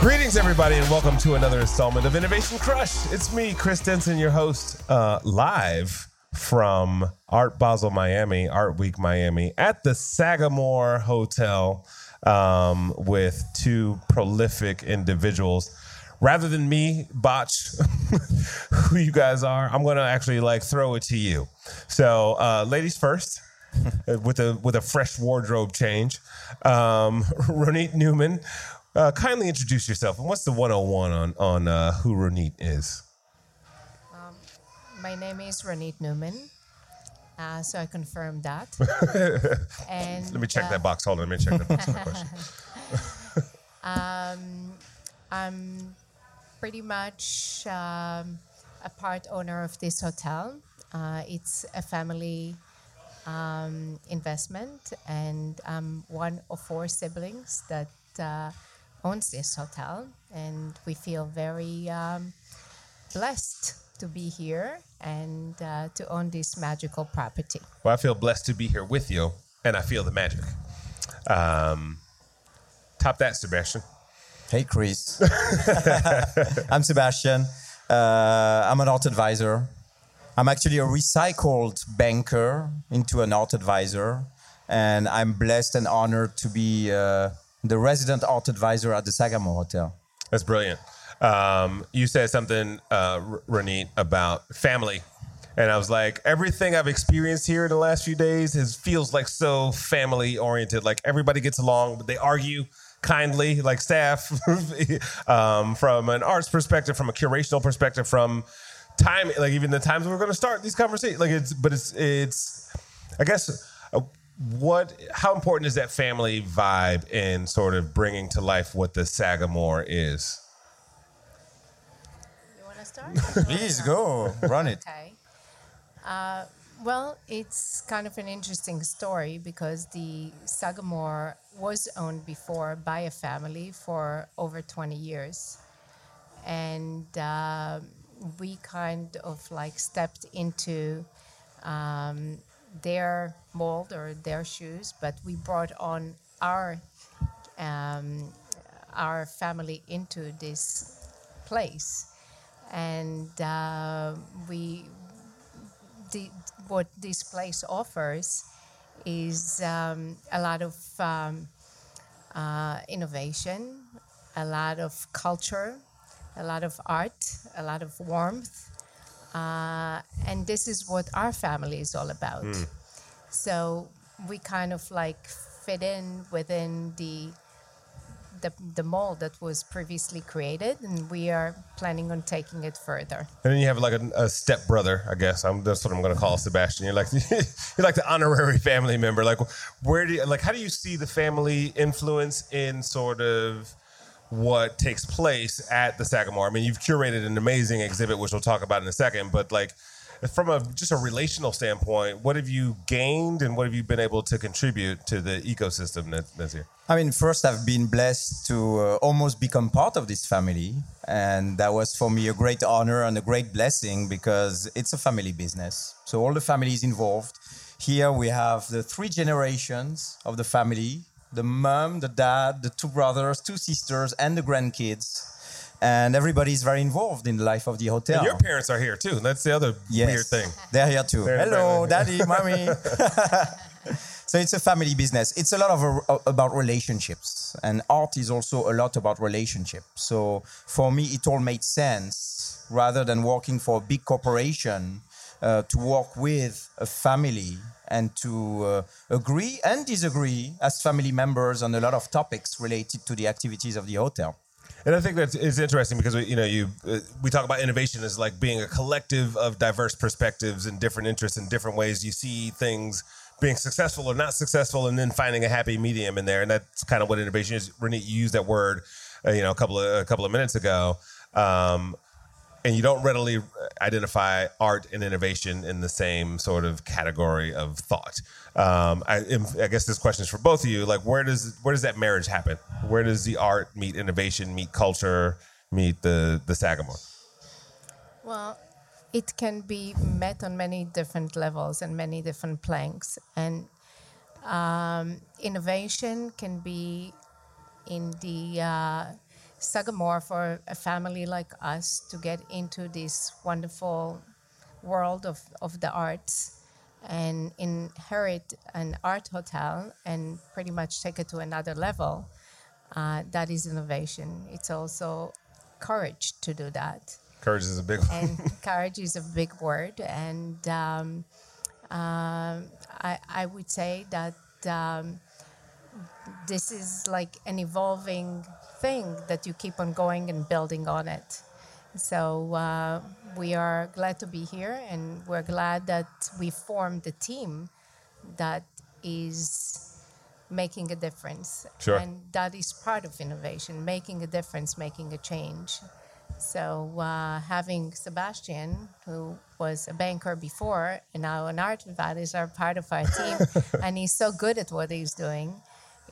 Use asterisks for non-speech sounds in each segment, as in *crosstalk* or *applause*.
Greetings, everybody, and welcome to another installment of Innovation Crush. It's me, Chris Denson, your host, uh, live from Art Basel, Miami, Art Week, Miami, at the Sagamore Hotel um, with two prolific individuals. Rather than me botch *laughs* who you guys are, I'm going to actually like throw it to you. So, uh, ladies first. *laughs* with a with a fresh wardrobe change, um, *laughs* Ronit Neuman, uh, kindly introduce yourself and what's the 101 on on uh, who Ronit is? My name is Ronit Neuman. Uh, so I confirm that. *laughs* and Let me check uh, that box. Hold on, let me check that box. Question. *laughs* *laughs* Um, I'm pretty much um, a part owner of this hotel. Uh, it's a family um, investment, and I'm one of four siblings that uh, owns this hotel, and we feel very um, blessed to be here and uh, to own this magical property. Well, I feel blessed to be here with you, and I feel the magic. Um, top that, Sebastien. Hey, Chris. *laughs* I'm Sebastien. Uh, I'm an art advisor. I'm actually a recycled banker into an art advisor. And I'm blessed and honored to be uh, the resident art advisor at the Sagamore Hotel. That's brilliant. Um, you said something, uh, about family. And I was like, everything I've experienced here in the last few days is feels like so family oriented. Like everybody gets along, but they argue kindly, like staff, *laughs* um, from an arts perspective, from a curational perspective, from time, like even the times we're going to start these conversations. Like it's, but it's, it's, I guess, what, how important is that family vibe in sort of bringing to life what the Sagamore is? You want to start? *laughs* Please go, Ronit. Okay. Uh, well, it's kind of an interesting story because the Sagamore was owned before by a family for over 20 years. And uh, we kind of like stepped into um, their mold or their shoes, but we brought on our um, our family into this place, and uh, we the, what this place offers is um, a lot of um, uh, innovation, a lot of culture, a lot of art, a lot of warmth. Uh, and this is what our family is all about. So we kind of like fit in within the the, the mold that was previously created, and we are planning on taking it further. And then you have like a, a step brother, I guess. I'm, that's what I'm going to call Sebastien. You're like *laughs* you're like the honorary family member. Like where do you, like how do you see the family influence in sort of what takes place at the Sagamore? I mean, you've curated an amazing exhibit, which we'll talk about in a second. But like from a just a relational standpoint, what have you gained and what have you been able to contribute to the ecosystem that, that's here? I mean, first, I've been blessed to uh, almost become part of this family. And that was for me a great honor and a great blessing because it's a family business. So, all the family is involved. Here we have the three generations of the family the mom, the dad, the two brothers, two sisters, and the grandkids. And everybody is very involved in the life of the hotel. And your parents are here too. That's the other Yes. weird thing. They're here too. They're- Hello, they're- daddy, mommy. *laughs* so it's a family business. It's a lot of uh, about relationships, and art is also a lot about relationship. So for me, it all made sense rather than working for a big corporation uh, to work with a family and to uh, agree and disagree as family members on a lot of topics related to the activities of the hotel. And I think that's it's interesting because we, you know you uh, we talk about innovation as like being a collective of diverse perspectives and different interests and different ways you see things being successful or not successful, and then finding a happy medium in there. And that's kind of what innovation is. Renee you used that word, uh, you know, a couple of a couple of minutes ago. Um, and you don't readily identify art and innovation in the same sort of category of thought. Um, I, I guess this question is for both of you. Like, where does where does that marriage happen? Where does the art meet innovation, meet culture, meet the the Sagamore? Well, it can be met on many different levels and many different planks. And um, innovation can be in the uh, Sagamore for a family like us to get into this wonderful world of, of the arts and inherit an art hotel and pretty much take it to another level. Uh, that is innovation. It's also courage to do that. Courage is a big one. and *laughs* courage is a big word. And um, uh, I, I would say that um, this is like an evolving thing that you keep on going and building on it. So uh, we are glad to be here, and we're glad that we formed a team that is making a difference. Sure. And that is part of innovation, making a difference, making a change. So uh, having Sebastien, who was a banker before and now an art advisor, part of our team, *laughs* and he's so good at what he's doing,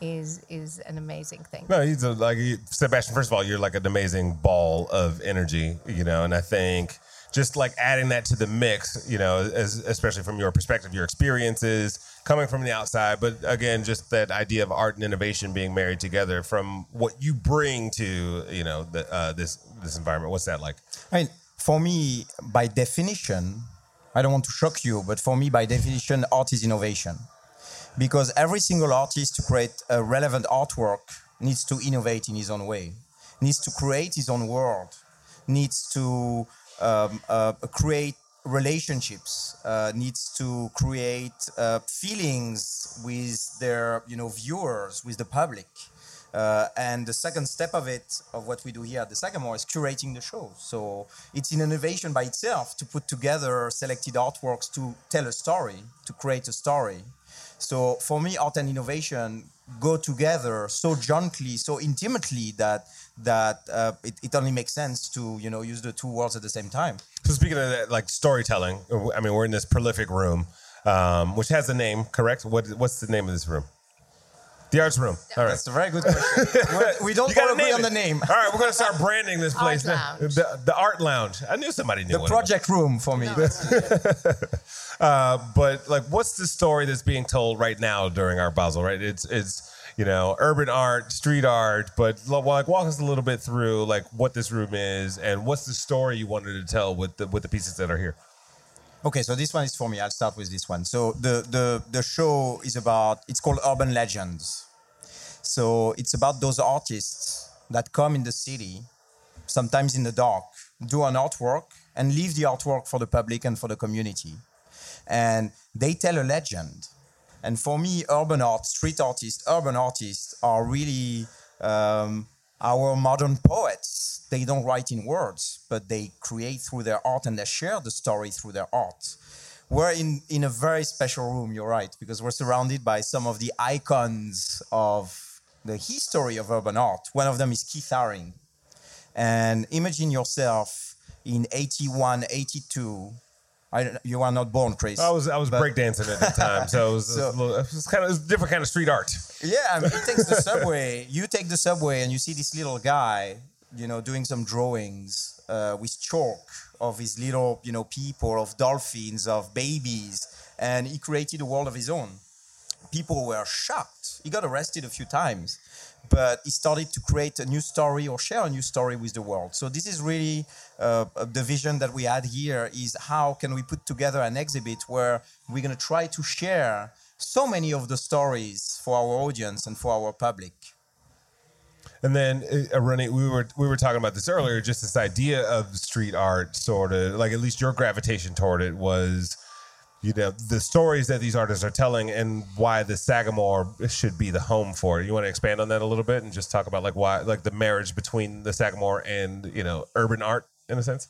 is is an amazing thing. No, he's a, like he, Sebastien. First of all, you're like an amazing ball of energy, you know, and I think just like adding that to the mix, you know, as, especially from your perspective, your experiences coming from the outside, but again, just that idea of art and innovation being married together from what you bring to you know the, uh, this this environment. What's that like? I mean, for me, by definition, I don't want to shock you, but for me, by definition, art is innovation. Because every single artist to create a relevant artwork needs to innovate in his own way, needs to create his own world, needs to um, uh, create relationships, uh, needs to create uh, feelings with their you know viewers, with the public. Uh, and the second step of it, of what we do here at the Sagamore, is curating the show. So it's an innovation by itself to put together selected artworks to tell a story, to create a story. So for me, art and innovation go together so jointly, so intimately that that uh, it, it only makes sense to you know use the two worlds at the same time. So speaking of that, like storytelling, I mean, we're in this prolific room, um, which has a name, correct? What what's the name of this room? The arts room. All right. That's a very good question. *laughs* We're- we don't all agree on the name. All right, we're gonna start branding this place. Art now. Lounge. The, the art lounge. I knew somebody knew The what it project room for me. *laughs* Uh, but like, what's the story that's being told right now during our Basel? Right, it's it's you know urban art, street art, but lo- like walk us a little bit through like what this room is and what's the story you wanted to tell with the with the pieces that are here. Okay, so this one is for me. I'll start with this one. So the the the show is about. It's called Urban Legends. So it's about those artists that come in the city, sometimes in the dark, do an artwork and leave the artwork for the public and for the community, and they tell a legend. And for me, urban art, street artists, urban artists are really um, our modern poets. They don't write in words, but they create through their art and they share the story through their art. We're in, in a very special room, you're right, because we're surrounded by some of the icons of the history of urban art. One of them is Keith Haring. And imagine yourself in 81, 82. I you are not born, Chris. I was I was but- breakdancing at the time, so it was, *laughs* So- a little, it was kind of was a different kind of street art. Yeah, I mean, it takes the *laughs* subway. You take the subway and you see this little guy, you know, doing some drawings uh, with chalk of his little, you know, people, of dolphins, of babies, and he created a world of his own. People were shocked. He got arrested a few times, but he started to create a new story or share a new story with the world. So this is really uh, the vision that we had here: is how can we put together an exhibit where we're going to try to share so many of the stories for our audience and for our public. And then, uh, Renee, we were we were talking about this earlier. Just this idea of street art, sort of like at least your gravitation toward it was, you know, the stories that these artists are telling, and why the Sagamore should be the home for it. You want to expand on that a little bit and just talk about like why, like the marriage between the Sagamore and you know urban art in a sense.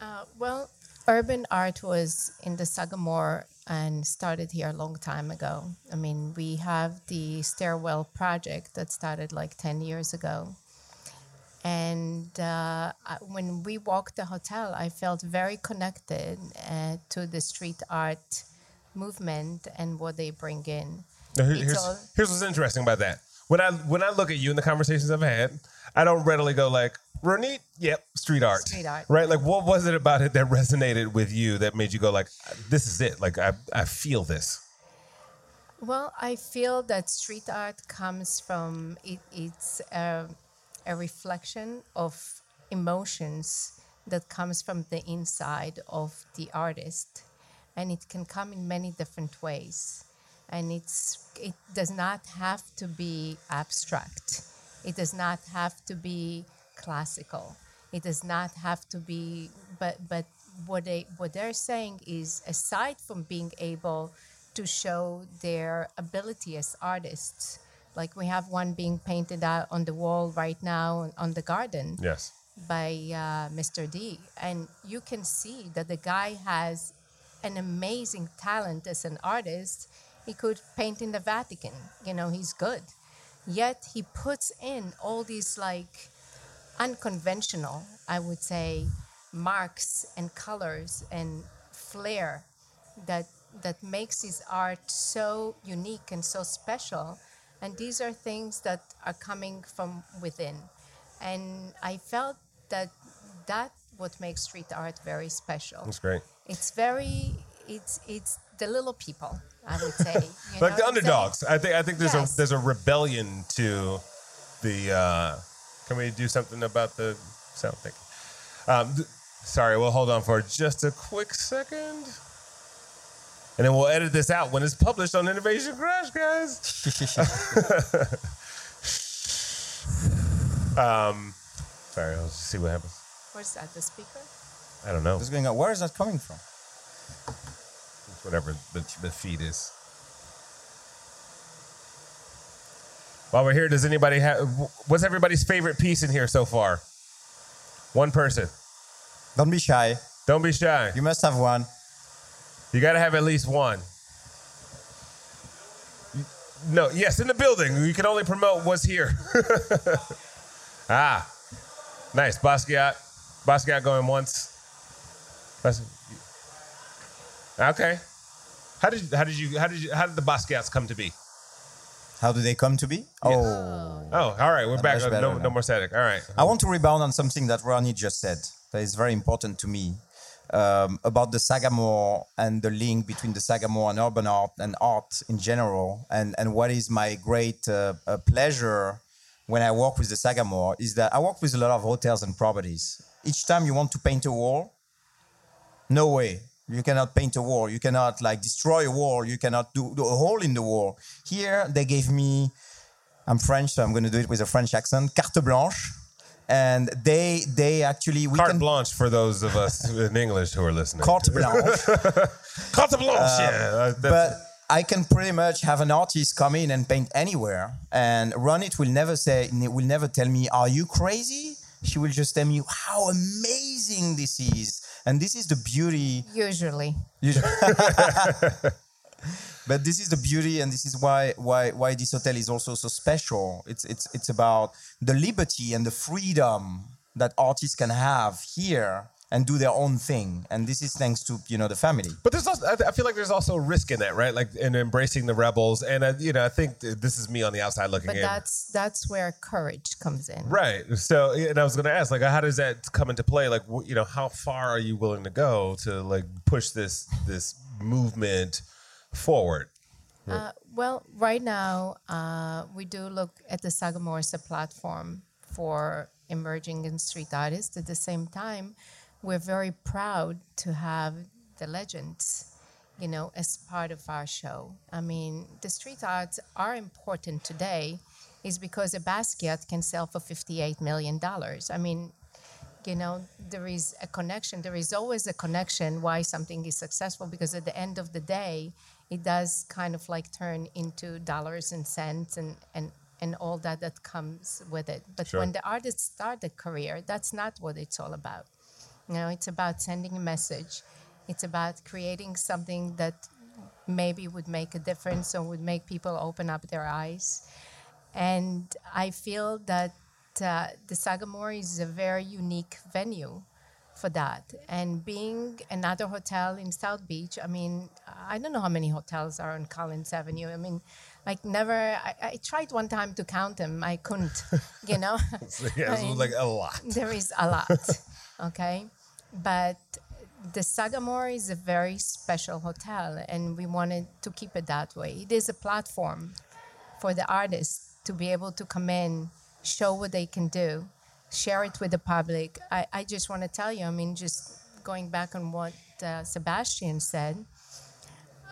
Uh, well, urban art was in the Sagamore and started here a long time ago. I mean, we have the Stairwell project that started like 10 years ago. And uh, when we walked the hotel, I felt very connected uh, to the street art movement and what they bring in. Now, here- here's, all- here's what's interesting about that. When I when I look at you in the conversations I've had, I don't readily go like, Ronit, yep, street art. Street art. Right? Like what was it about it that resonated with you that made you go like, this is it. Like I, I feel this. Well, I feel that street art comes from it, it's uh, a reflection of emotions that comes from the inside of the artist. And it can come in many different ways. And it's it does not have to be abstract. It does not have to be classical. It does not have to be but but what they what they're saying is aside from being able to show their ability as artists like we have one being painted out on the wall right now on the garden Yes. by uh, Mr. D. And you can see that the guy has an amazing talent as an artist. He could paint in the Vatican, you know, he's good. Yet he puts in all these like unconventional, I would say, marks and colors and flair that that makes his art so unique and so special. And these are things that are coming from within. And I felt that that what makes street art very special. That's great. It's very it's it's the little people, I would say. *laughs* you like know, the underdogs. I think I think there's Yes. a there's a rebellion to the. Uh, can we do something about the sound? Thank you. Um, th- sorry, we'll hold on for just a quick second, and then we'll edit this out when it's published on Innovation Crush, guys. *laughs* um, sorry, I'll just see what happens. What's that, the speaker? I don't know. What's going on? Where is that coming from? whatever the, the feed is. While we're here, does anybody have what's everybody's favorite piece in here so far? One person. Don't be shy. Don't be shy. You must have one. You got to have at least one. No, yes, in the building. You can only promote what's here. *laughs* ah, nice. Basquiat. Basquiat going once. That's, okay. How did how did you how did you how did the Basquiats come to be? How do they come to be? Oh. Oh, all right. We're back. No, no more static. All right. I want to rebound on something that Ronnie just said that is very important to me um, about the Sagamore and the link between the Sagamore and urban art and art in general. And, and what is my great uh, uh, pleasure when I work with the Sagamore is that I work with a lot of hotels and properties. Each time you want to paint a wall, no way. You cannot paint a wall. You cannot like destroy a wall. You cannot do, do a hole in the wall. Here they gave me I'm French, so I'm going to do it with a French accent. Carte blanche, and they they actually we Carte can blanche for those of us *laughs* in English who are listening. carte blanche, *laughs* Carte blanche. yeah. Uh, that's- but I can pretty much have an artist come in and paint anywhere, and Ronit will never say will never tell me, "Are you crazy?" She will just tell me how amazing this is, and this is the beauty Usually. Usually. *laughs* but this is the beauty and this is why why why this hotel is also so special it's it's it's about the liberty and the freedom that artists can have here and do their own thing and this is thanks to you know the family But there's also, I I feel like there's also risk in that, right? Like in embracing the rebels, and uh, you know, I think th- this is me on the outside looking But in. that's that's where courage comes in. Right. So, and I was going to ask, like, how does that come into play? Like, wh- you know, how far are you willing to go to like push this this movement forward? Uh, well, right now, uh, we do look at the Sagamore as a platform for emerging and street artists. At the same time, we're very proud to have the legends, you know, as part of our show. I mean, the street arts are important today, is because a Basquiat can sell for $58 million. I mean, you know there is a connection there is always a connection why something is successful because at the end of the day it does kind of like turn into dollars and cents and and and all that that comes with it. But Sure. when the artists start a career that's not what it's all about. You know it's about sending a message. It's about creating something that maybe would make a difference or would make people open up their eyes. And I feel that uh, the Sagamore is a very unique venue for that. And being another hotel in South Beach, I mean, I don't know how many hotels are on Collins Avenue. I mean, like never. I, I tried one time to count them. I couldn't. *laughs* You know. yeah, I it's mean, like a lot. there is a lot, *laughs* okay? But the Sagamore is a very special hotel, and we wanted to keep it that way. It is a platform for the artists to be able to come in show what they can do, share it with the public. I, I just want to tell you, I mean, just going back on what uh, Sebastien said,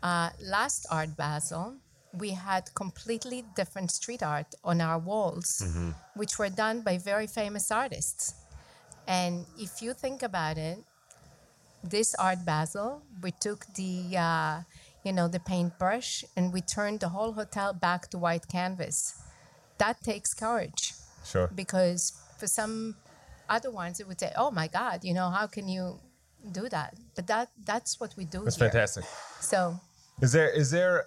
uh, last Art Basel, we had completely different street art on our walls, which were done by very famous artists. And if you think about it, this Art Basel, we took the, uh, you know, the paintbrush and we turned the whole hotel back to white canvas. That takes courage Sure. because for some other ones it would say, "Oh my God, you know, how can you do that?" But that that's what we do That's here. fantastic. So Is there is there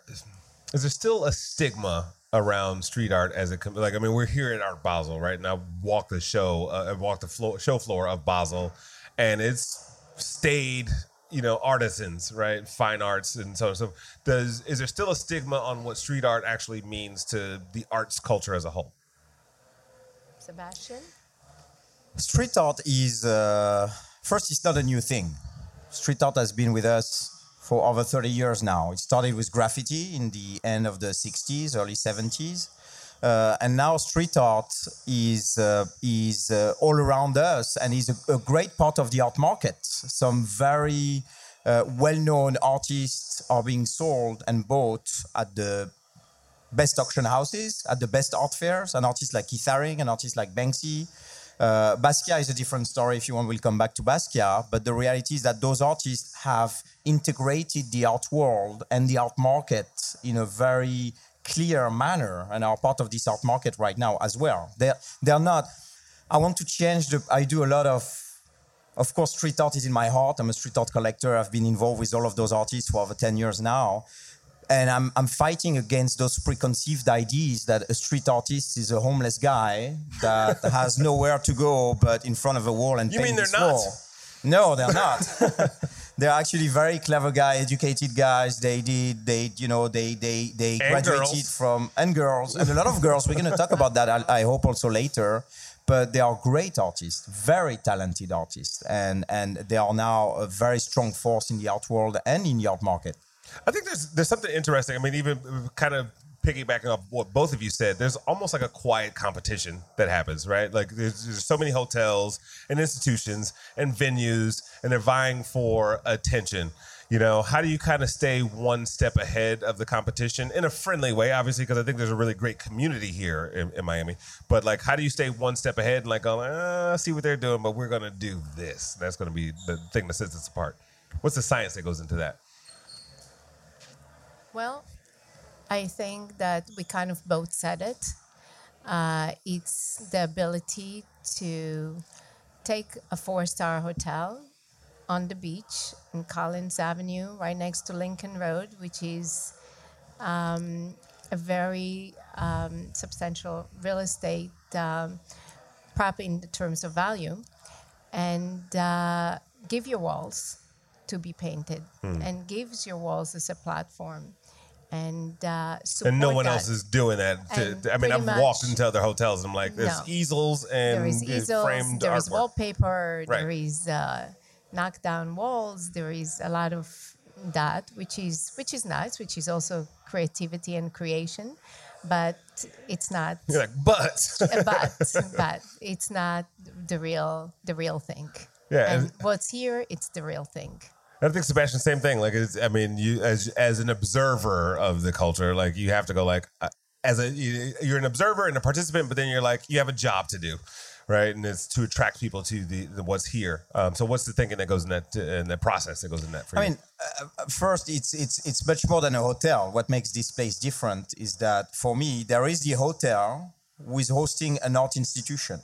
is there still a stigma around street art as it comes? Like I mean, we're here at Art Basel, right? And I walked the show, uh, I walked the floor, show floor of Basel, and it's stayed, you know, artisans, right? Fine arts and so on. So, does is there still a stigma on what street art actually means to the arts culture as a whole? Sebastien, Street art is uh, first. It's not a new thing. Street art has been with us for over 30 years now. It started with graffiti in the end of the 60s, early 70s, uh, and now street art is uh, is uh, all around us and is a, a great part of the art market. Some very uh, well-known artists are being sold and bought at the best auction houses, at the best art fairs, an artist like Keith Haring, an artist like Banksy. Uh, Basquiat is a different story. If you want, we'll come back to Basquiat. But the reality is that those artists have integrated the art world and the art market in a very clear manner and are part of this art market right now as well. They're, they're not, I want to change the, I do a lot of of course, street art is in my heart. I'm a street art collector. I've been involved with all of those artists for over 10 years now. And I'm, I'm fighting against those preconceived ideas that a street artist is a homeless guy that *laughs* has nowhere to go but in front of a wall and You mean they're not? floor. No, they're *laughs* not. they're actually very clever guys, educated guys. They did, they, you know, they, they, they And graduated girls. from, and girls, and a lot of girls. We're going to talk about that, I, I hope, also later. But they are great artists, very talented artists, and, and they are now a very strong force in the art world and in the art market. I think there's there's something interesting. I mean, even kind of piggybacking off what both of you said, there's almost like a quiet competition that happens, right? Like there's, there's so many hotels and institutions and venues, and they're vying for attention. You know, how do you kind of stay one step ahead of the competition in a friendly way? Obviously, because I think there's a really great community here in, in Miami. But like, how do you stay one step ahead and like, go, uh, see what they're doing, but we're gonna do this. That's gonna be the thing that sets us apart. What's the science that goes into that? Well, I think that we kind of both said it. Uh, it's the ability to take a four-star hotel on the beach in Collins Avenue, right next to Lincoln Road, which is um, a very um, substantial real estate um, property in terms of value, and uh, give your walls to be painted, and gives your walls as a platform, and uh, and no one that. else is doing that. To, I mean, I've pretty walked into other hotels and I'm like, there's No. easels and there is uh, easels, framed there is artwork. wallpaper, Right. there is uh, knockdown walls, there is a lot of that, which is which is nice, which is also creativity and creation, but it's not. You're like, but but *laughs* but it's not the real the real thing. Yeah, and- what's here, it's the real thing. I think Sebastien, same thing. Like, it's, I mean, you as as an observer of the culture, like you have to go like, uh, as a you, you're an observer and a participant, but then you're like, you have a job to do, right? And it's to attract people to the, the what's here. Um, so, what's the thinking that goes in that in the process that goes in that for I you? mean, uh, first, it's it's it's much more than a hotel. What makes this place different is that for me, there is the hotel who is hosting an art institution,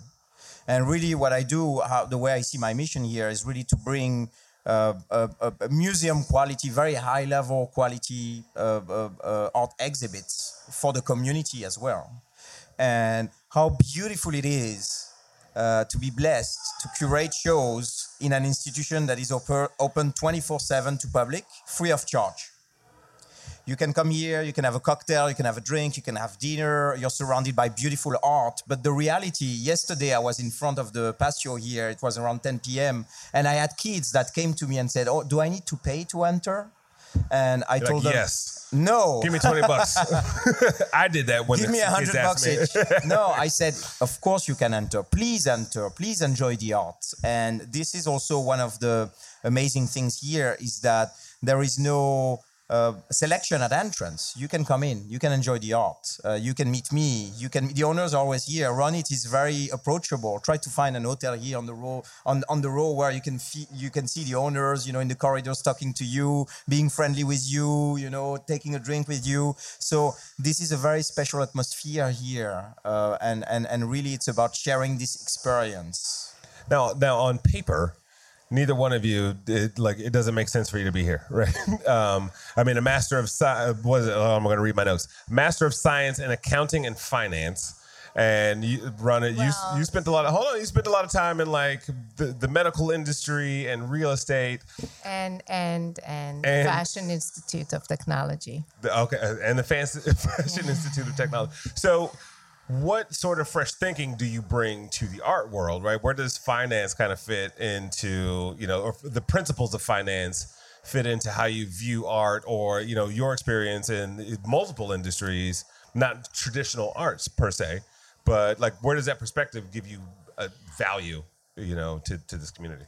and really, what I do, how, the way I see my mission here, is really to bring. Uh, a, a, museum quality, very high level quality uh, uh, uh, art exhibits for the community as well. And how beautiful it is to be blessed to curate shows in an institution that is open 24 7 to public, free of charge. You can come here, you can have a cocktail, you can have a drink, you can have dinner, you're surrounded by beautiful art. But the reality, yesterday I was in front of the patio here, it was around 10 p.m., and I had kids that came to me and said, Oh, do I need to pay to enter? And I You're told like, them, yes. No. Give me 20 bucks. *laughs* I did that when Give me a kids hundred bucks each. no, I said, of course you can enter. Please enter. Please enjoy the art. And this is also one of the amazing things here is that there is no uh, selection at entrance. You can come in. You can enjoy the art. Uh, you can meet me. You can. The owners are always here. Ronit is very approachable. Try to find an hotel here on the row on, on the row where you can fee, you can see the owners. You know, in the corridors talking to you, being friendly with you. You know, taking a drink with you. So this is a very special atmosphere here, uh, and and and really, it's about sharing this experience. Now, now on paper, neither one of you, it, like, it doesn't make sense for you to be here, *laughs* right? Um, I mean, a master of sci- was it? Oh, I'm going to read my notes. Master of science in accounting and finance. And you run it. you Well- you spent a lot of hold on. You spent a lot of time in like the, the medical industry and real estate. and and and, And- Fashion Institute of Technology. The, okay, uh, and the Fancy *laughs* Fashion Institute of Technology. So, what sort of fresh thinking do you bring to the art world? Right, where does finance kind of fit into you know, or the principles of finance fit into how you view art, or you know, your experience in multiple industries, not traditional arts per se, but like where does that perspective give you a value, you know, to to this community?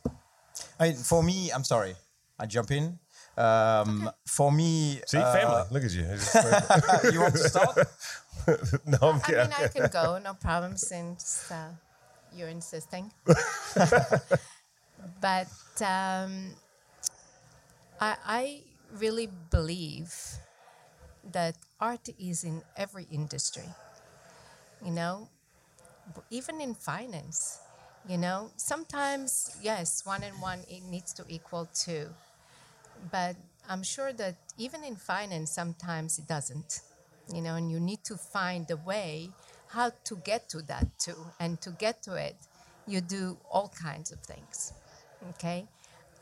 I mean, for me, I'm sorry, I jump in. Um, For me, See, uh, family. Look at you. *laughs* *laughs* You want to start? *laughs* no, I'm I mean, I can go, *laughs* no problem, since uh, you're insisting. *laughs* but um, I, I really believe that art is in every industry. You know, even in finance. You know, sometimes yes, one and one it needs to equal two, but I'm sure that even in finance, sometimes it doesn't. You know, and you need to find a way how to get to that too. And to get to it, you do all kinds of things. Okay,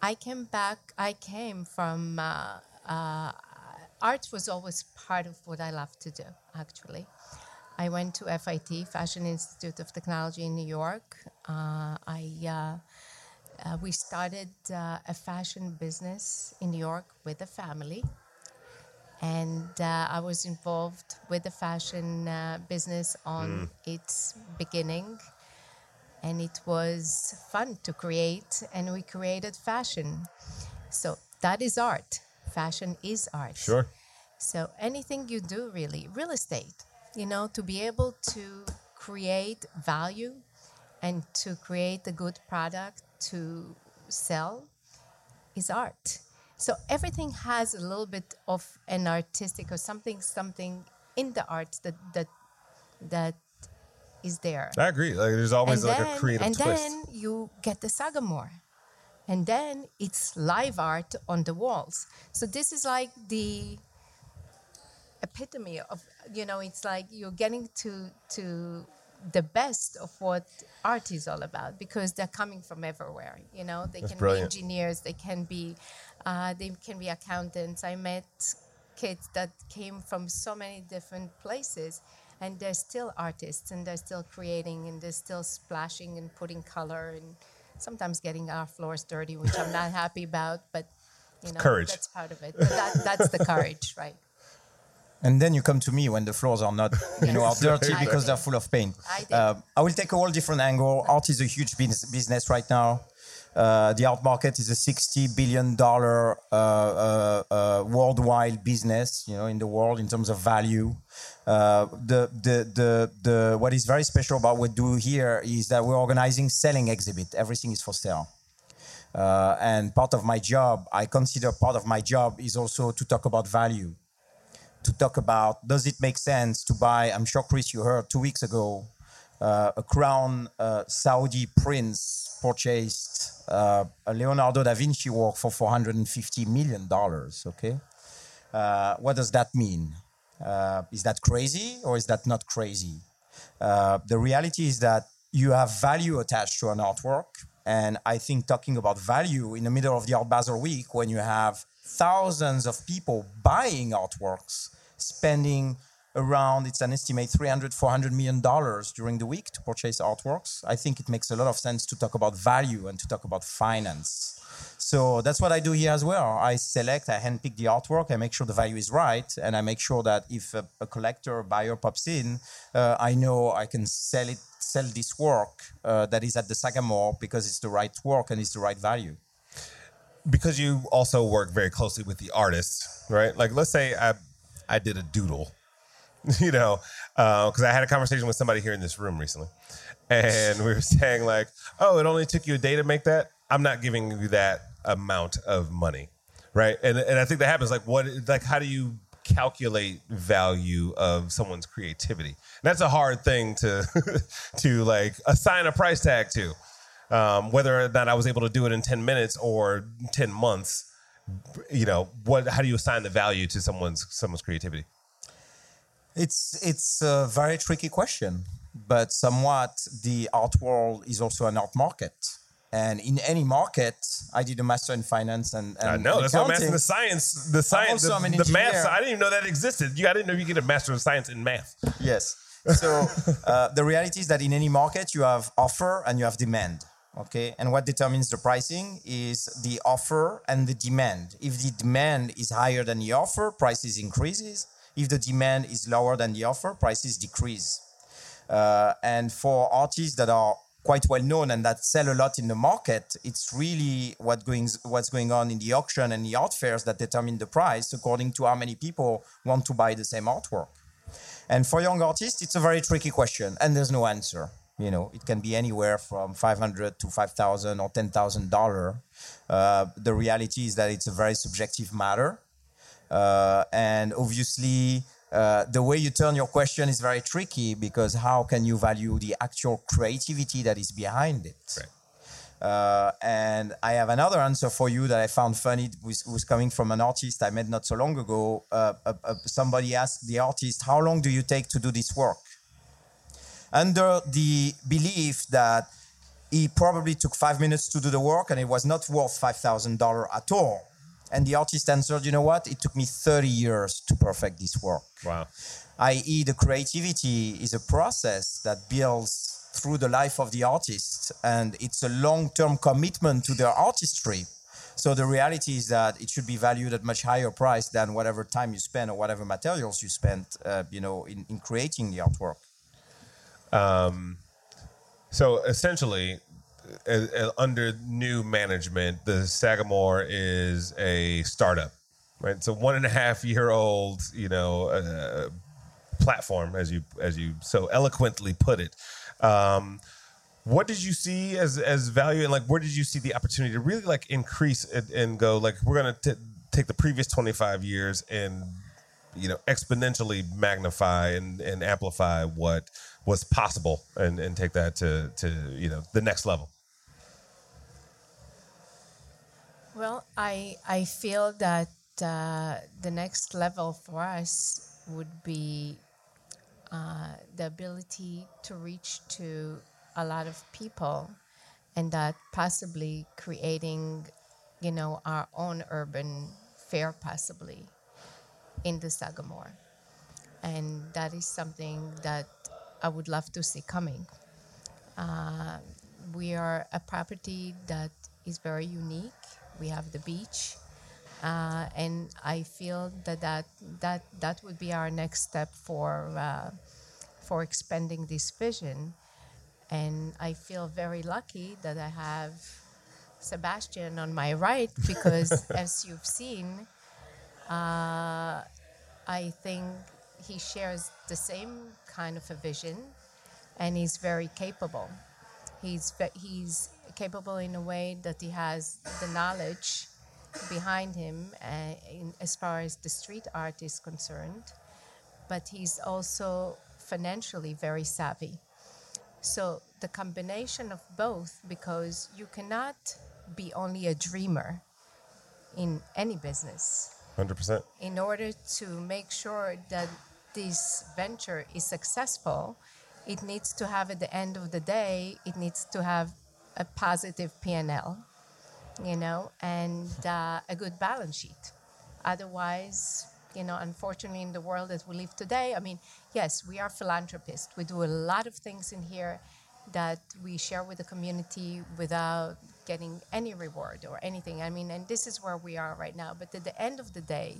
I came back. I came from uh, uh, art was always part of what I love to do. Actually, I went to FIT, Fashion Institute of Technology in New York. Uh, I uh, uh, we started uh, a fashion business in New York with a family, and uh, I was involved with the fashion uh, business on its beginning. And it was fun to create, and we created fashion. So that is art. Fashion is art. Sure. So anything you do, really, real estate, you know, to be able to create value and to create a good product to sell is art. So everything has a little bit of an artistic or something, something in the art that that that is there. I agree. Like, there's always like a creative and twist. then you get the Sagamore. And then it's live art on the walls. So this is like the epitome of you know, it's like you're getting to to the best of what art is all about because they're coming from everywhere. You know, they That's can brilliant. be engineers, they can be uh, they can be accountants. I met kids that came from so many different places and they're still artists and they're still creating and they're still splashing and putting color and sometimes getting our floors dirty which i'm not *laughs* happy about but you know courage. that's part of it but that, that's the courage right And then you come to me when the floors are not, you know, are *laughs* dirty I because they're full of paint. I. Uh, I will take a whole different angle. Art is a huge business, business right now. Uh, the art market is a sixty billion dollar uh, uh, uh, worldwide business, you know, in the world in terms of value. Uh, the, the the the what is very special about what we do here is that we're organizing selling exhibit. Everything is for sale. Uh, and part of my job, I consider part of my job is also to talk about value to talk about does it make sense to buy i'm sure chris you heard two weeks ago uh, a crown uh, saudi prince purchased uh, a leonardo da vinci work for 450 million dollars okay uh, what does that mean uh, is that crazy or is that not crazy uh, the reality is that you have value attached to an artwork. And I think talking about value in the middle of the Art Basel week, when you have thousands of people buying artworks, spending around, it's an estimate, 300, 400 million dollars during the week to purchase artworks, I think it makes a lot of sense to talk about value and to talk about finance. So that's what I do here as well. I select, I handpick the artwork, I make sure the value is right, and I make sure that if a, a collector or buyer pops in, uh, I know I can sell it, sell this work uh, that is at the Sagamore because it's the right work and it's the right value. Because you also work very closely with the artists, right? Like, let's say I, I did a doodle, *laughs* you know, because uh, I had a conversation with somebody here in this room recently, and we were *laughs* saying like, oh, it only took you a day to make that. I'm not giving you that amount of money, right? And and I think that happens. Like, what? Like, how do you calculate value of someone's creativity? And that's a hard thing to *laughs* to like assign a price tag to. Um, whether or not I was able to do it in 10 minutes or 10 months, you know, what? How do you assign the value to someone's someone's creativity? It's it's a very tricky question, but somewhat the art world is also an art market. And in any market, I did a master in finance and, and I know that's why I'm asking the science, the science, also the, the math. I didn't even know that existed. You, I didn't know you get a master of science in math. Yes. So uh, the reality is that in any market, you have offer and you have demand. Okay. And what determines the pricing is the offer and the demand. If the demand is higher than the offer, prices increases. If the demand is lower than the offer, prices decrease. Uh, and for artists that are quite well known and that sell a lot in the market, it's really what going, what's going on in the auction and the art fairs that determine the price according to how many people want to buy the same artwork. And for young artists, it's a very tricky question, and there's no answer. You know, it can be anywhere from 500 to 5,000 or 10,000 dollar. Uh, the reality is that it's a very subjective matter, uh, and obviously, uh, the way you turn your question is very tricky because how can you value the actual creativity that is behind it? Right. Uh, and I have another answer for you that I found funny. It was, was coming from an artist I met not so long ago. Uh, somebody asked the artist, How long do you take to do this work? Under the belief that he probably took five minutes to do the work and it was not worth $5,000 at all. And the artist answered, You know what? It took me 30 years to perfect this work Wow. i.e., the creativity is a process that builds through the life of the artist, and it's a long-term commitment to their artistry. So the reality is that it should be valued at much higher price than whatever time you spend or whatever materials you spent, uh, you know, in, in creating the artwork. So essentially, uh, uh, under new management, the Sagamore is a startup, right? It's a one and a half year old, you know, uh, platform, as you as you so eloquently put it. Um, what did you see as as value, and like where did you see the opportunity to really like increase it and go like we're gonna t- take the previous twenty five years and you know exponentially magnify and, and amplify what was possible and, and take that to, to you know the next level. Well, I I feel that uh, the next level for us would be uh, the ability to reach to a lot of people, and that possibly creating, you know, our own urban fair, possibly in the Sagamore, and that is something that I would love to see coming. Uh, we are a property that is very unique. We have the beach, uh, and I feel that that that that would be our next step for uh, for expanding this vision. And I feel very lucky that I have Sebastien on my right because, *laughs* as you've seen, uh, I think he shares the same kind of a vision, and he's very capable. He's he's capable in a way that he has the knowledge behind him uh, in, as far as the street art is concerned, but he's also financially very savvy. So the combination of both, because you cannot be only a dreamer in any business Hundred percent. in order to make sure that this venture is successful, it needs to have at the end of the day, it needs to have a positive P&L, you know, and uh, a good balance sheet. Otherwise, you know, unfortunately, in the world as we live today, I mean, yes, we are philanthropists. We do a lot of things in here, that we share with the community without getting any reward or anything. I mean, and this is where we are right now. But at the end of the day,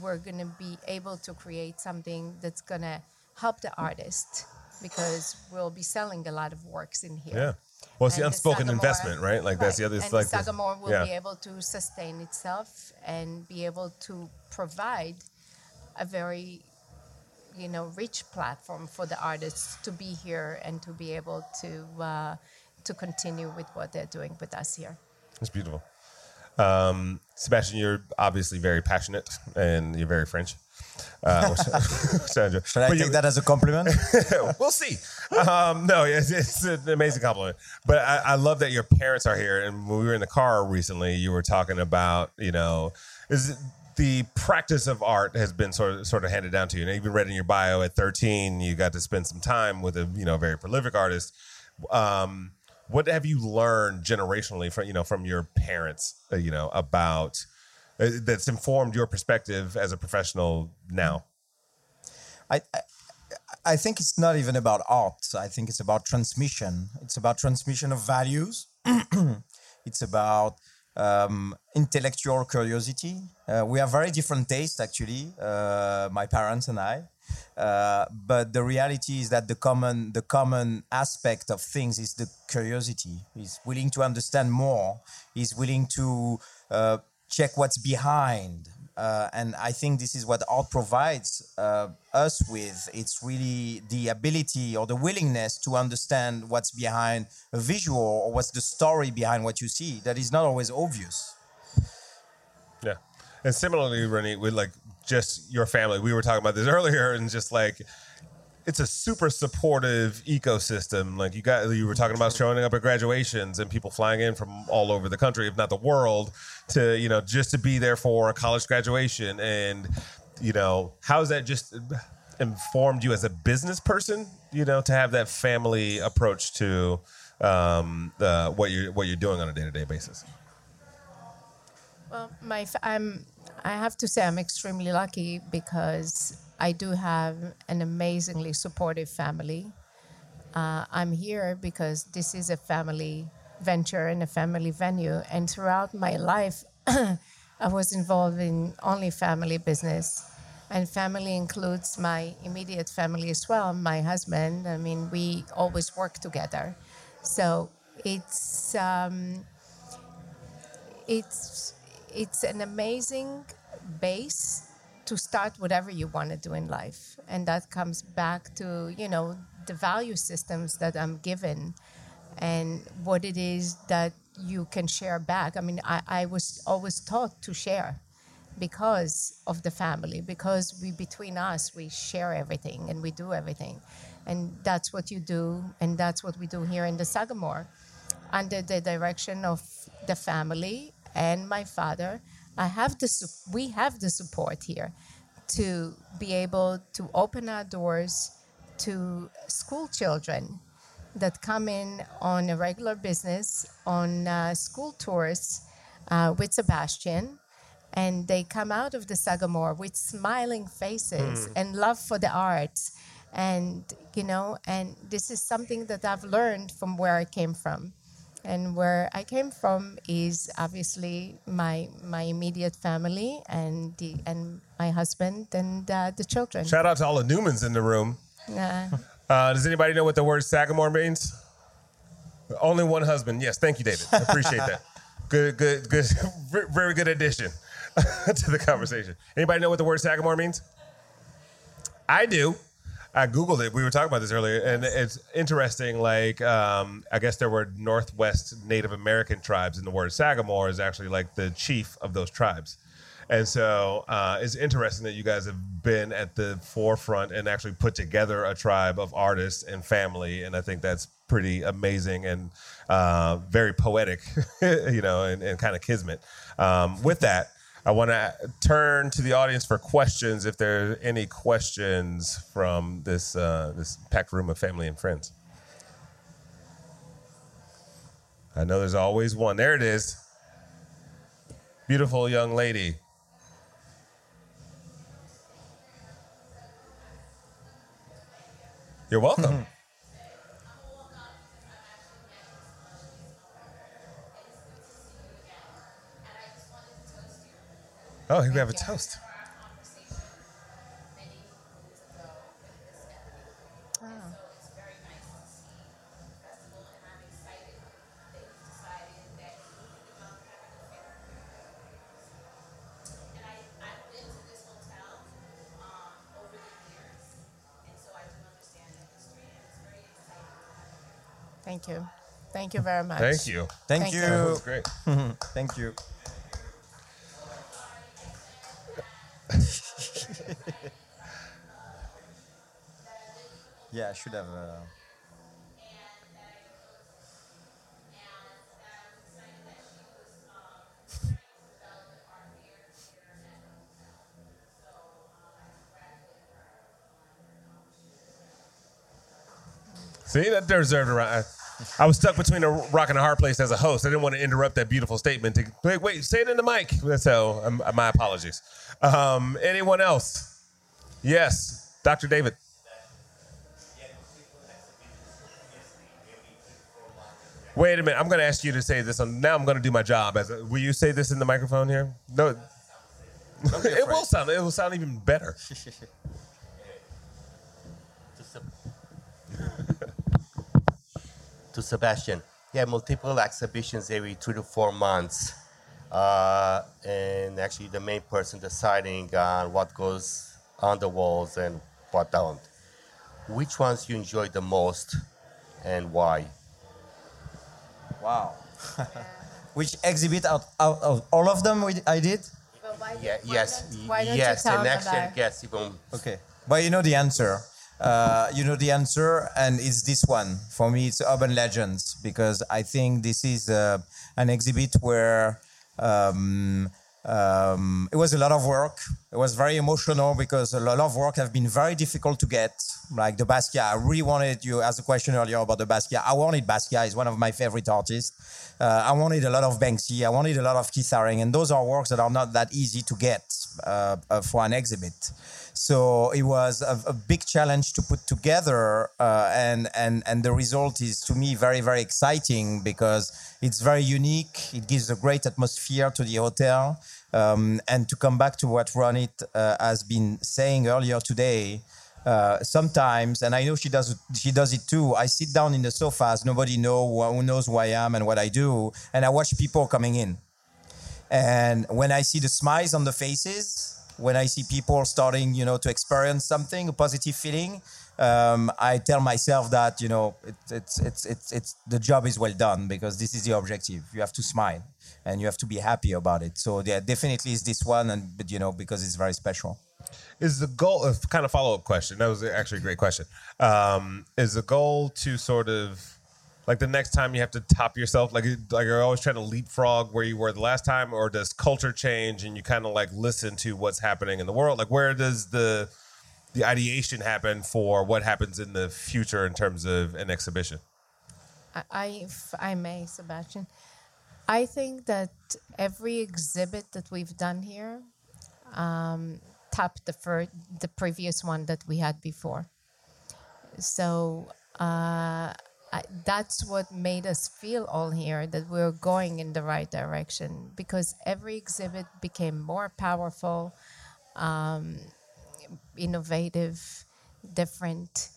we're going to be able to create something that's going to help the artist because we'll be selling a lot of works in here. Yeah. Well, it's the unspoken Sagamore- investment, right? Like that's the other. It's and like Sagamore will yeah. be able to sustain itself and be able to provide a very, you know, rich platform for the artists to be here and to be able to uh, to continue with what they're doing with us here. It's beautiful. Um, Sebastien, you're obviously very passionate and you're very French. Uh, *laughs* which, which I. Should I But take you- that as a compliment? *laughs* we'll see. Um, no, it's, it's an amazing compliment. But I, I love that your parents are here. And when we were in the car recently, you were talking about, you know, is the practice of art has been sort of sort of handed down to you. And I even read in your bio at 13, you got to spend some time with a you know very prolific artist. Um, what have you learned generationally from you know from your parents, uh, you know, about uh, that's informed your perspective as a professional now? I, I I think it's not even about art. I think it's about transmission. It's about transmission of values. *clears throat* it's about um, intellectual curiosity. Uh, we have very different tastes, actually, uh, my parents and I. Uh, but the reality is that the common the common aspect of things is the curiosity. He's willing to understand more. He's willing to uh, check what's behind. Uh, and I think this is what art provides uh, us with. It's really the ability or the willingness to understand what's behind a visual or what's the story behind what you see. That is not always obvious. Yeah. And similarly, Ronit, with like just your family, we were talking about this *laughs* earlier, and just like it's a super supportive ecosystem. Like you got, you were talking about showing up at graduations and people flying in from all over the country, if not the world, to you know just to be there for a college graduation. And you know, how's that just informed you as a business person? You know, to have that family approach to um, uh, what you're what you're doing on a day to day basis. My I'm I have to say I'm extremely lucky because I do have an amazingly supportive family. Uh, I'm here because this is a family venture and a family venue, and throughout my life, *clears throat* I was involved in only family business. And family includes my immediate family as well, my husband. I mean, we always work together. So it's um, it's it's an amazing base to start whatever you want to do in life. And that comes back to you know the value systems that i'm given and what it is that you can share back. I mean i, I was always taught to share because of the family because we between us we share everything and we do everything. And that's what you do and that's what we do here in the sagamore under the direction of the family and my father i have the su- we have the support here to be able to open our doors to school children that come in on a regular business on uh, school tours uh, with Sebastien and they come out of the sagamore with smiling faces and love for the arts. And you know and this is something that i've learned from where i came from and where I came from is obviously my my immediate family and the and my husband and uh, the children. Shout out to all the Neumans in the room. Uh, Uh, does anybody know what the word Sagamore means? Only one husband. Yes, thank you, David. Appreciate that. *laughs* Good, good, good. *laughs* Very good addition *laughs* to the conversation. Anybody know what the word Sagamore means? I do. I googled it. We were talking about this earlier, and it's interesting. Like, um, I guess there were Northwest Native American tribes, and the word Sagamore is actually like the chief of those tribes. And so uh, it's interesting that you guys have been at the forefront and actually put together a tribe of artists and family. And I think that's pretty amazing and uh, very poetic, *laughs* you know, and, and kind of kismet. Um, with that, I want to turn to the audience for questions. If there are any questions from this uh, this packed room of family and friends, I know there's always one. There it is, beautiful young lady. You're welcome. *laughs* Oh, here we have a Thank you. toast. Thank you. Thank you very much. Thank you. Thank, Thank you. you. That was great. *laughs* Thank you. Should have. Uh... See, that deserved a round. I was stuck between a rock and a hard place as a host. I didn't want to interrupt that beautiful statement. To, wait, wait, say it in the mic. So, um, my apologies. Um, anyone else? Yes, Dr. David. Wait a minute. I'm going to ask you to say this. On, now I'm going to do my job. As a, will you say this in the microphone here? No. *laughs* it will sound. It will sound even better. *laughs* to, Seb- to Sebastien. Yeah, multiple exhibitions every three to four months. Uh, and actually, the main person deciding on what goes on the walls and what don't. Which ones you enjoy the most and why? Wow. Which exhibit out, out of all of them we, I did? Well, why, Yeah, why yes, why don't yes. you tell And them actually, yes, even Okay. But you know the answer. Uh, you know the answer, and it's this one. For me, it's Urban Legends because I think this is uh, an exhibit where um, um, it was a lot of work. It was very emotional because a lot of work have been very difficult to get. Like the Basquiat, I really wanted you asked a question earlier about the Basquiat. I wanted Basquiat; is one of my favorite artists. Uh, I wanted a lot of Banksy. I wanted a lot of Keith Haring, and those are works that are not that easy to get uh, uh, for an exhibit. So it was a, a big challenge to put together, uh, and and and the result is to me very very exciting because it's very unique. It gives a great atmosphere to the hotel, um, and to come back to what Ronit uh, has been saying earlier today. Uh, sometimes, and I know she does. She does it too. I sit down in the sofas. Nobody know who knows who I am and what I do, and I watch people coming in. And when I see the smiles on the faces, when I see people starting, you know, to experience something, a positive feeling, um, I tell myself that, you know, it, it's, it's, it's, it's, the job is well done because this is the objective. You have to smile and you have to be happy about it. So yeah, definitely is this one, and but you know, because it's very special. is the goal a kind of follow-up question that was actually a great question um, is the goal to sort of like the next time you have to top yourself like like you're always trying to leapfrog where you were the last time or does culture change and you kind of like listen to what's happening in the world like where does the the ideation happen for what happens in the future in terms of an exhibition I- if I may, Sebastien, I think that every exhibit that we've done here um, topped the fir- the previous one that we had before. So uh, I, that's what made us feel all here that we we're going in the right direction because every exhibit became more powerful, um, innovative, different.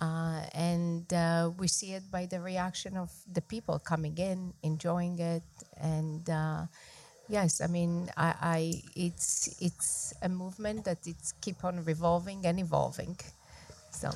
Uh, and uh, we see it by the reaction of the people coming in, enjoying it, and uh, yes, I mean, I, I it's it's a movement that it's keep on revolving and evolving. So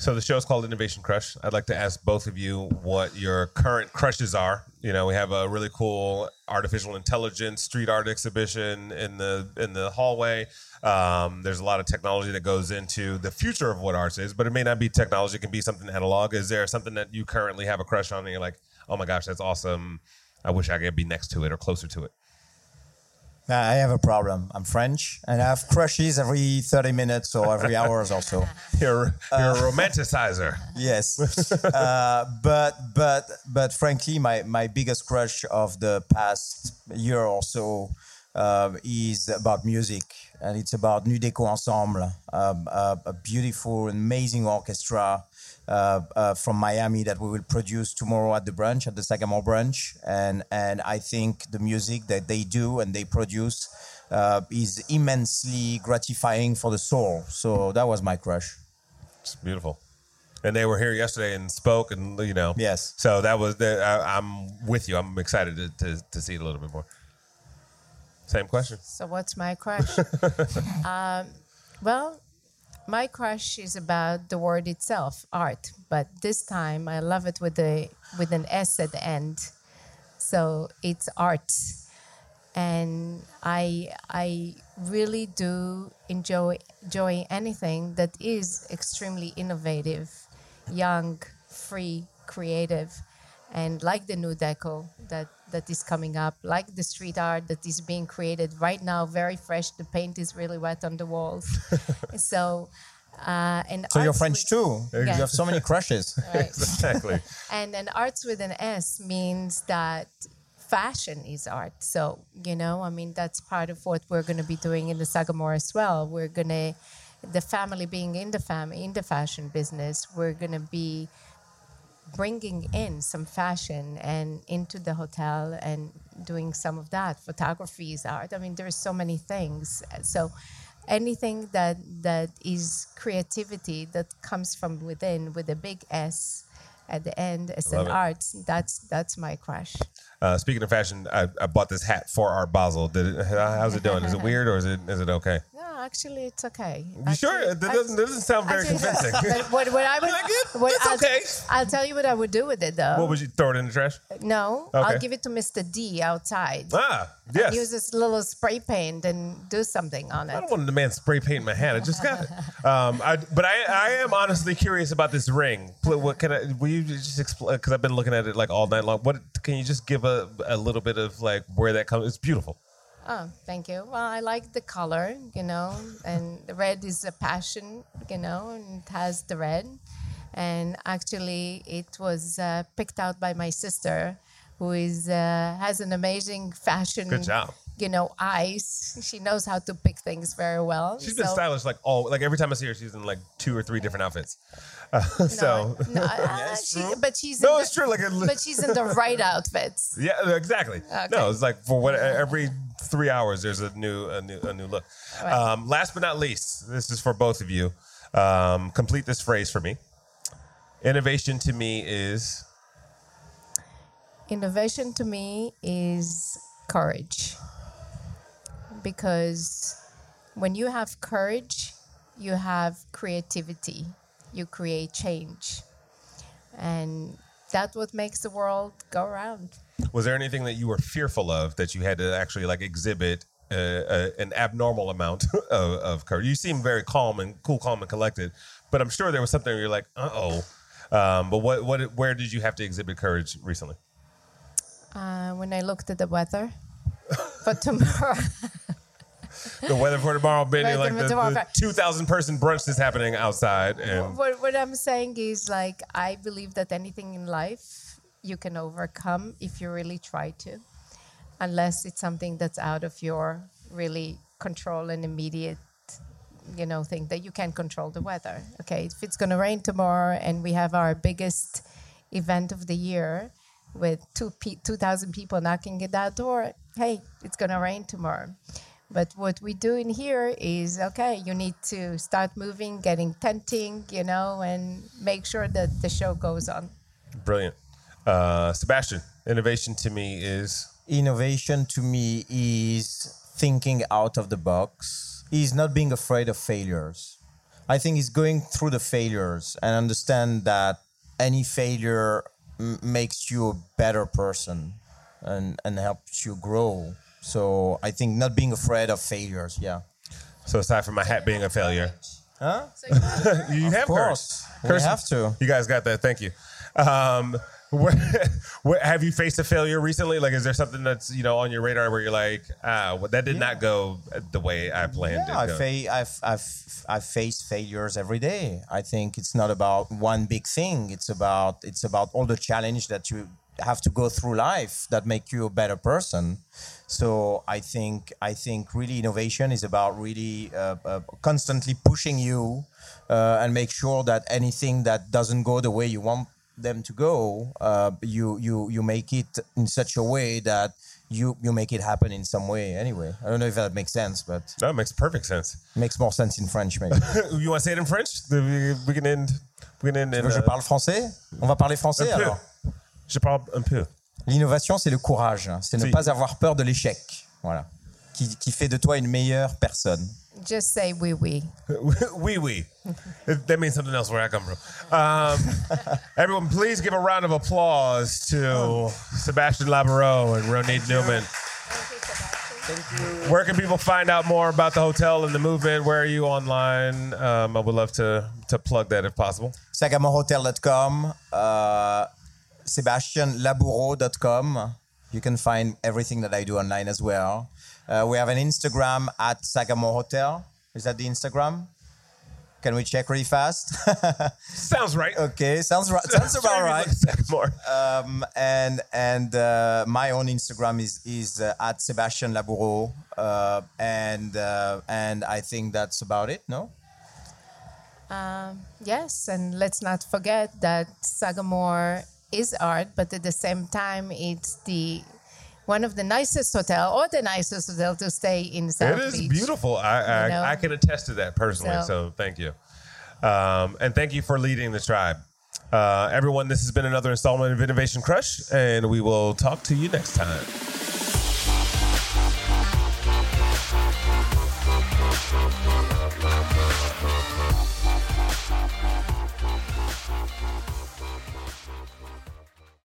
So the show is called Innovation Crush. I'd like to ask both of you what your current crushes are. You know, we have a really cool artificial intelligence street art exhibition in the in the hallway. Um, there's a lot of technology that goes into the future of what art is, but it may not be technology. It can be something analog. Is there something that you currently have a crush on, and you're like, oh my gosh, that's awesome. I wish I could be next to it or closer to it. I have a problem. I'm French, and I have crushes every 30 minutes or every hours or so. *laughs* You're you're a romanticizer. *laughs* yes uh, but but but frankly my my biggest crush of the past year or so uh, is about music and it's about Nu Déco Ensemble, um, uh, a beautiful, amazing orchestra uh, uh, from Miami that we will produce tomorrow at the brunch, at the Sagamore brunch. And, and I think the music that they do and they produce uh, is immensely gratifying for the soul. So that was my crush. It's beautiful. And they were here yesterday and spoke, and you know, Yes. So that was the, I, I'm with you. I'm excited to, to to see it a little bit more. Same question. So what's my crush? *laughs* um, well, my crush is about the word itself, art. But this time, I love it with the with an S at the end. So it's art, and I I really do enjoy enjoy anything that is extremely innovative, young, free, creative, and like the Nu Deco that that is coming up, like the street art that is being created right now, very fresh. The paint is really wet on the walls, *laughs* so. Uh, and So you're French too. *laughs* You have so many crushes. *laughs* Right. Exactly. And then arts with an S means that fashion is art. So, you know, I mean, that's part of what we're going to be doing in the Sagamore as well. We're going to, the family being in the family, in the fashion business, we're going to be bringing in some fashion and into the hotel and doing some of that. Photography is art. I mean, there's so many things. So, anything that that is creativity that comes from within with a big S at the end as an art, that's that's my crush. Uh, speaking of fashion, I, I bought this hat for Art Basel. Did it, how's it doing? Is it *laughs* weird or is it is it okay? Actually, it's okay. You sure? Actually- That doesn't, that doesn't sound very actually- convincing. *laughs* But what, what I would, Like it? what It's I'll, okay. I'll tell you what I would do with it though. what would you throw it in the trash? no, Okay. I'll give it to Mr. D outside. Ah, yes. Use this little spray paint and do something on it. I don't want the man spray paint my hand. I just got it. Um, I, but I, I am honestly curious about this ring. What can I? Will you just explain? Because I've been looking at it like all night long. What can you just give a, a little bit of like where that comes? It's beautiful. Oh, thank you. Well, I like the color, you know, and the red is a passion, you know, and it has the red. And actually, it was uh, picked out by my sister, who is uh, has an amazing fashion. Good job. You know, eyes. She knows how to pick things very well. She's been So- stylish like all like every time I see her, she's in like two or three different outfits. *laughs* Uh, so no, uh, *laughs* she, but she's no, in it's the, true. Like it, But she's in the right outfits. *laughs* Yeah, exactly. Okay. No, it's like for what every three hours there's a new a new a new look. Right. Um, last but not least, this is for both of you. Um, complete this phrase for me. Innovation to me is Innovation to me is courage. Because when you have courage, you have creativity, you create change. And that's what makes the world go around. was there anything that you were fearful of that you had to actually like exhibit uh, uh, an abnormal amount *laughs* of, of courage? You seem very calm and cool, calm and collected, but I'm sure there was something where you're like, uh oh. Um, but what what where did you have to exhibit courage recently? Uh, when I looked at the weather *laughs* for tomorrow, *laughs* the weather for tomorrow Weather like the, the 2,000 person brunch that's happening outside. And what, what I'm saying is like I believe that anything in life you can overcome if you really try to, unless it's something that's out of your really control and immediate, you know, thing that you can't control the weather. Okay, if it's going to rain tomorrow and we have our biggest event of the year with two pe- 2,000 people knocking at that door, hey, it's going to rain tomorrow. But what we do in here is okay, you need to start moving, getting tenting, you know, and make sure that the show goes on. brilliant. Uh, Sebastien, innovation to me is innovation to me is thinking out of the box is not being afraid of failures i think it's going through the failures and understand that any failure m- makes you a better person and, and helps you grow so i think not being afraid of failures yeah so aside from my hat being a failure, huh you have *laughs* course. courage. We have to. You guys got that. Thank you. Um, *laughs* where, where, have you faced a failure recently? Like, is there something that's you know on your radar where you're like, ah, well, that did not go the way I planned Yeah, I it? to fa- I've, I've, I've faced failures every day. I think it's not about one big thing. It's about it's about all the challenge that you have to go through life that make you a better person. So I think I think really innovation is about really uh, uh, constantly pushing you uh, and make sure that anything that doesn't go the way you want them to go, uh, you you you make it in such a way that you you make it happen in some way. Anyway, I don't know if that makes sense, but That makes perfect sense. makes more sense in French maybe. *laughs* you want to say it in French? We, can end. We can end in. Je uh, parle français. On va parler français alors. Je parle un peu. L'innovation, c'est le courage. C'est ne Si. pas avoir peur de l'échec. Voilà. Qui, qui fait de toi une meilleure personne. Just say oui, oui. *laughs* Wee wee. That means something else where I come from. Um, *laughs* everyone, please give a round of applause to Sebastian Laboureux and Ronit Newman. Where can people find out more about the hotel and the movement? Where are you online? Um, I would love to to plug that if possible. Sagamorehotel.com, uh, SebastienLaboreau.com. You can find everything that I do online as well. Uh, we have an Instagram at Sagamore Hotel. Is that the Instagram? Can we check really fast? *laughs* Sounds right. okay, sounds *laughs* right. Sounds about right. More. um, and and uh, my own Instagram is is uh, at Sebastien Laboreau, uh, and uh, and I think that's about it. No, Um, yes, and let's not forget that Sagamore is art, but at the same time, it's the one of the nicest hotel or the nicest hotel to stay in South It is Beach. beautiful. I I, You know? I can attest to that personally. So, So- thank you, um, and thank you for leading the tribe, uh, everyone. This has been another installment of Innovation Crush, and we will talk to you next time.